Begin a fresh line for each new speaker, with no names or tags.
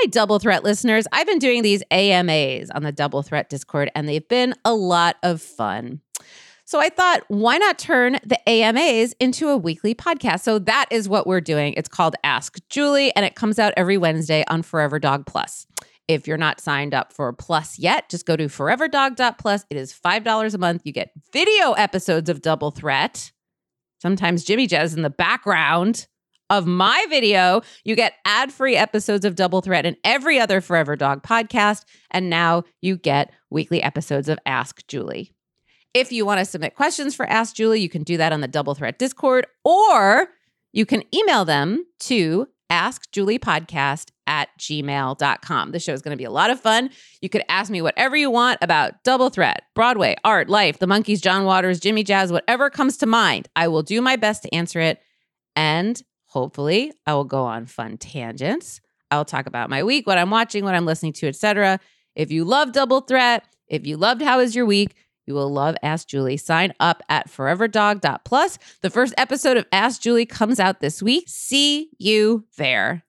Hi, Double Threat listeners. I've been doing these AMAs on the Double Threat Discord, and they've been a lot of fun. So I thought, why not turn the AMAs into a weekly podcast? So that is what we're doing. It's called Ask Julie, and it comes out every Wednesday on Forever Dog Plus. If you're not signed up for Plus yet, just go to foreverdog.plus. It is $5 a month. You get video episodes of Double Threat. Sometimes Jimmy Jazz in the background of my video. You get ad free episodes of Double Threat and every other Forever Dog podcast. And now you get weekly episodes of Ask Julie. If you want to submit questions for Ask Julie, you can do that on the Double Threat Discord, or you can email them to askjuliepodcast at gmail.com. The show is going to be a lot of fun. You could ask me whatever you want about Double Threat, Broadway, art, life, the Monkees, John Waters, Jimmy Jazz, whatever comes to mind. I will do my best to answer it. And hopefully, I will go on fun tangents. I'll talk about my week, what I'm watching, what I'm listening to, etc. If you love Double Threat, if you loved How is Your Week, you will love Ask Julie. Sign up at foreverdog.plus. The first episode of Ask Julie comes out this week. See you there.